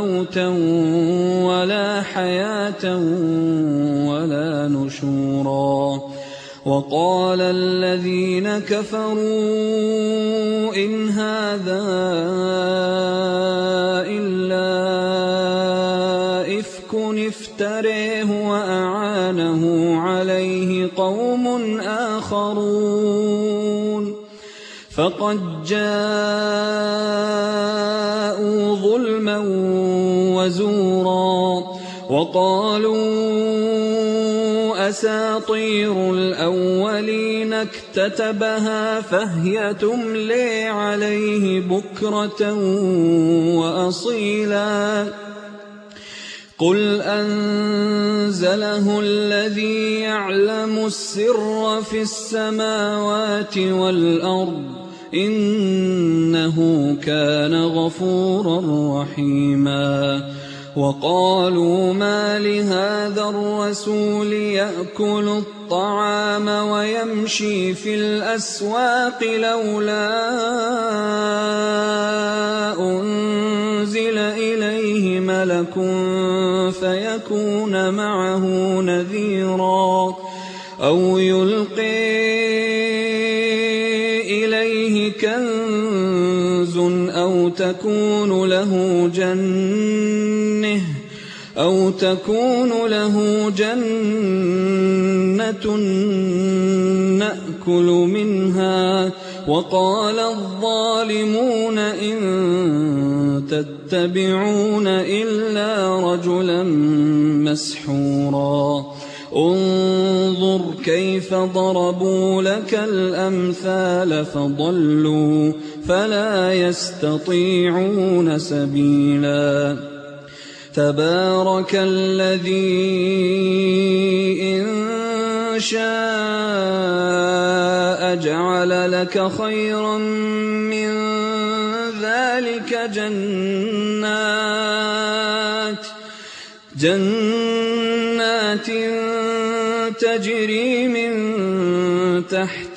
موتا ولا حياة ولا نشورا. وقال الذين كفروا إن هذا إلا إفك افتريه وأعانه عليه قوم آخرون. فقد جاءوا ظلما وزورا وقالوا أساطير الأولين اكتتبها فهي تملي عليه بكرة وأصيلا قل أنزله الذي يعلم السر في السماوات والأرض إنه كان غفورا رحيما. وقالوا ما لهذا الرسول يأكل الطعام ويمشي في الأسواق لولا أنزل إليه ملك فيكون معه نذيرا. أو يلقي تكون له جنة أو تكون له جنة نأكل منها وقال الظالمون إن تتبعون إلا رجلا مسحورا. انظر كيف ضربوا لك الأمثال فضلوا فلا يستطيعون سبيلا. تبارك الذي إن شاء جعل لك خيرا من ذلك جنات جنات تجري من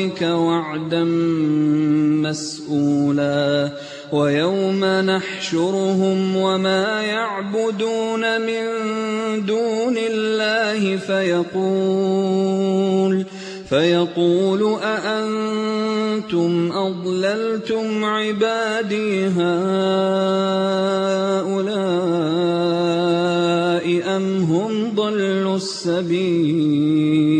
ربك وعدا مسؤولا ويوم نحشرهم وما يعبدون من دون الله فيقول فيقول أأنتم أضللتم عبادي هؤلاء أم هم ضلوا السبيل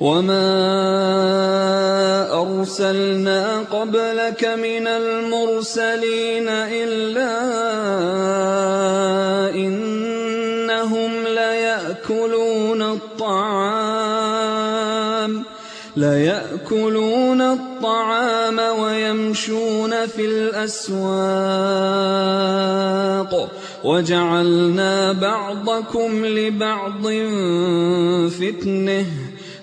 وما أرسلنا قبلك من المرسلين إلا إنهم ليأكلون الطعام ليأكلون الطعام ويمشون في الأسواق وجعلنا بعضكم لبعض فتنه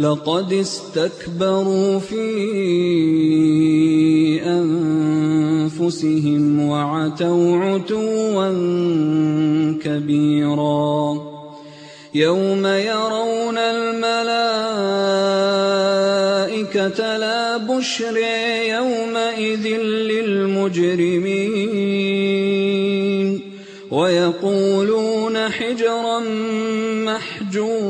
لقد استكبروا في أنفسهم وعتوا عتوا كبيرا يوم يرون الملائكة لا بشر يومئذ للمجرمين ويقولون حجرا محجورا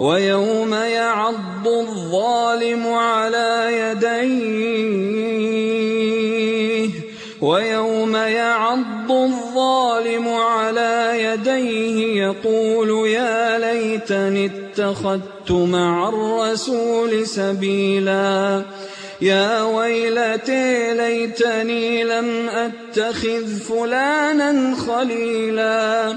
ويوم يعض الظالم على يديه ويوم يعض الظالم على يديه يقول يا ليتني اتخذت مع الرسول سبيلا. يا ويلتي ليتني لم أتخذ فلانا خليلا.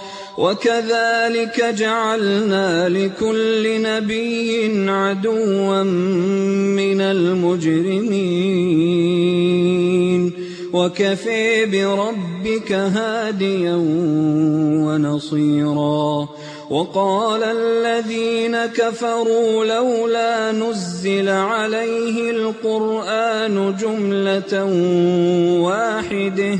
وكذلك جعلنا لكل نبي عدوا من المجرمين. وكفي بربك هاديا ونصيرا. وقال الذين كفروا لولا نزل عليه القرآن جملة واحدة.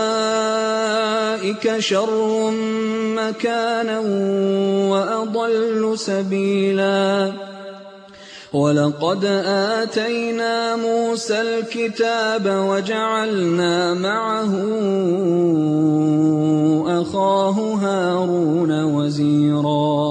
أولئك شر مكانا وأضل سبيلا ولقد آتينا موسى الكتاب وجعلنا معه أخاه هارون وزيرا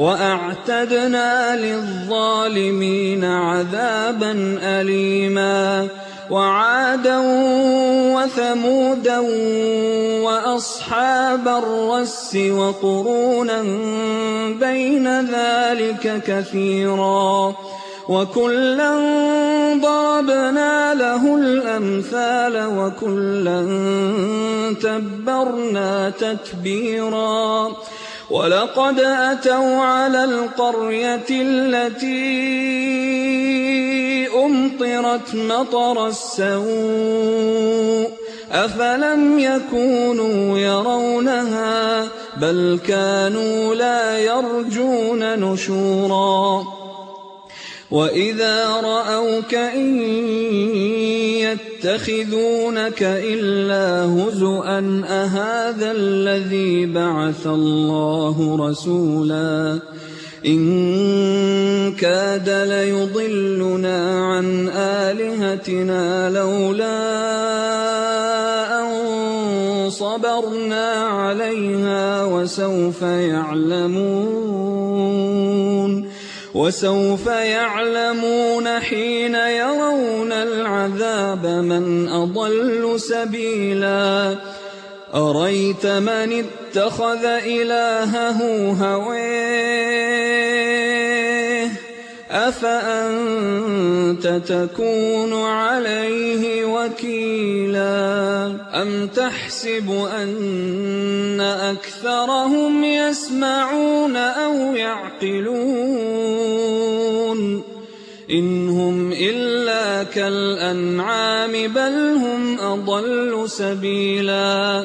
وأعتدنا للظالمين عذابا أليما وعادا وثمودا وأصحاب الرس وقرونا بين ذلك كثيرا وكلا ضربنا له الأمثال وكلا تبرنا تتبيرا ولقد أتوا على القرية التي أمطرت مطر السوء أفلم يكونوا يرونها بل كانوا لا يرجون نشورا وإذا رأوك إن يتخذونك إلا هزؤا أهذا الذي بعث الله رسولا إن كاد ليضلنا عن آلهتنا لولا أن صبرنا عليها وسوف يعلمون وسوف يعلمون حين يرون العذاب من أضل سبيلا. أريت من اتخذ إلهه هويه أفأنت تكون عليه وكيلا أم تحسب أن أكثرهم يسمعون أو يعقلون إن هم إلا كالأنعام بل هم أضل سبيلا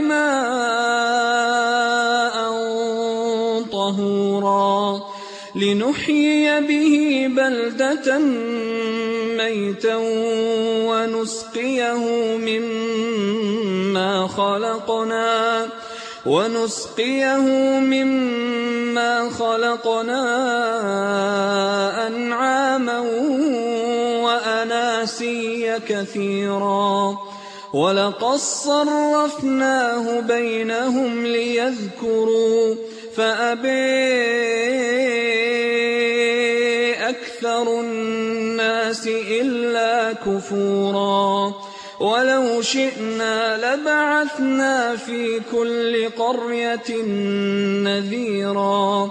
ماء طهورا لنحيي به بلدة ميتا ونسقيه مما خلقنا ونسقيه مما خلقنا أنعاما وأناسيا كثيرا ولقد صرفناه بينهم ليذكروا فأبي أكثر الناس إلا كفورا ولو شئنا لبعثنا في كل قرية نذيرا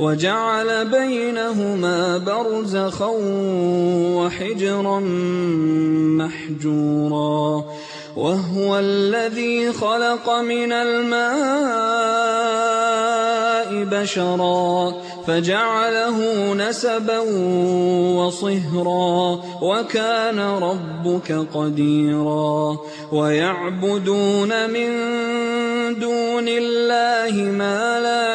وجعل بينهما برزخا وحجرا محجورا وهو الذي خلق من الماء بشرا فجعله نسبا وصهرا وكان ربك قديرا ويعبدون من دون الله ما لا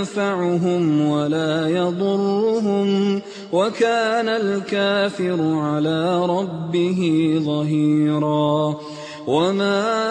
ينفعهم ولا يضرهم وكان الكافر على ربه ظهيرا وما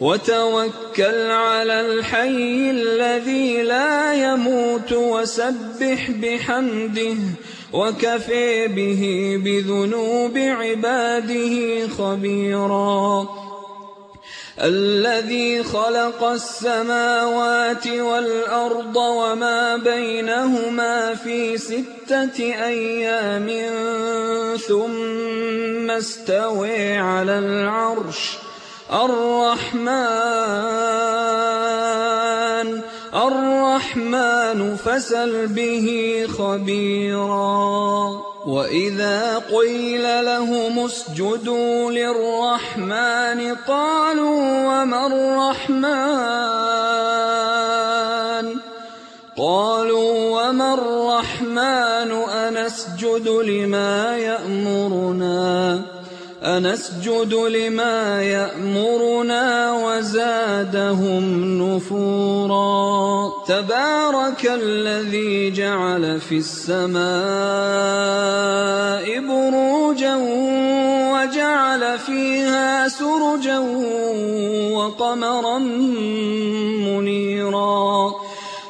وتوكل على الحي الذي لا يموت وسبح بحمده وكفي به بذنوب عباده خبيرا. الذي خلق السماوات والأرض وما بينهما في ستة أيام ثم استوي على العرش. الرحمن الرحمن فسل به خبيرا. وإذا قيل لهم اسجدوا للرحمن قالوا وما الرحمن؟ قالوا وما الرحمن؟ أنسجد لما يأمرنا. أنسجد لما يأمرنا وزادهم نفورا. تبارك الذي جعل في السماء بروجا وجعل فيها سرجا وقمرا منيرا.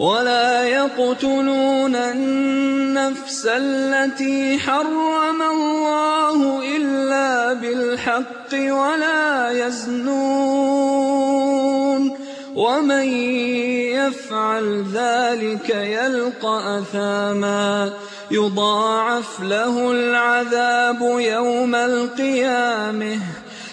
ولا يقتلون النفس التي حرم الله إلا بالحق ولا يزنون ومن يفعل ذلك يلقى أثاما يضاعف له العذاب يوم القيامة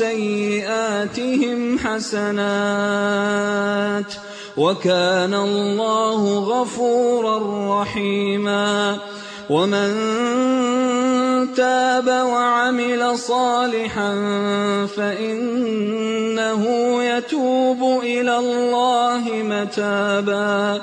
سيئاتهم حسنات وكان الله غفورا رحيما ومن تاب وعمل صالحا فإنه يتوب إلى الله متابا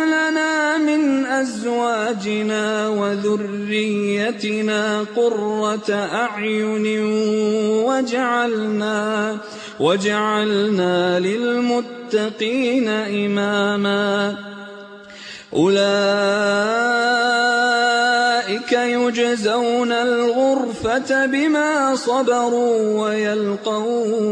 من أزواجنا وذريتنا قرة أعين واجعلنا وجعلنا للمتقين إماما. أولئك يجزون الغرفة بما صبروا ويلقون.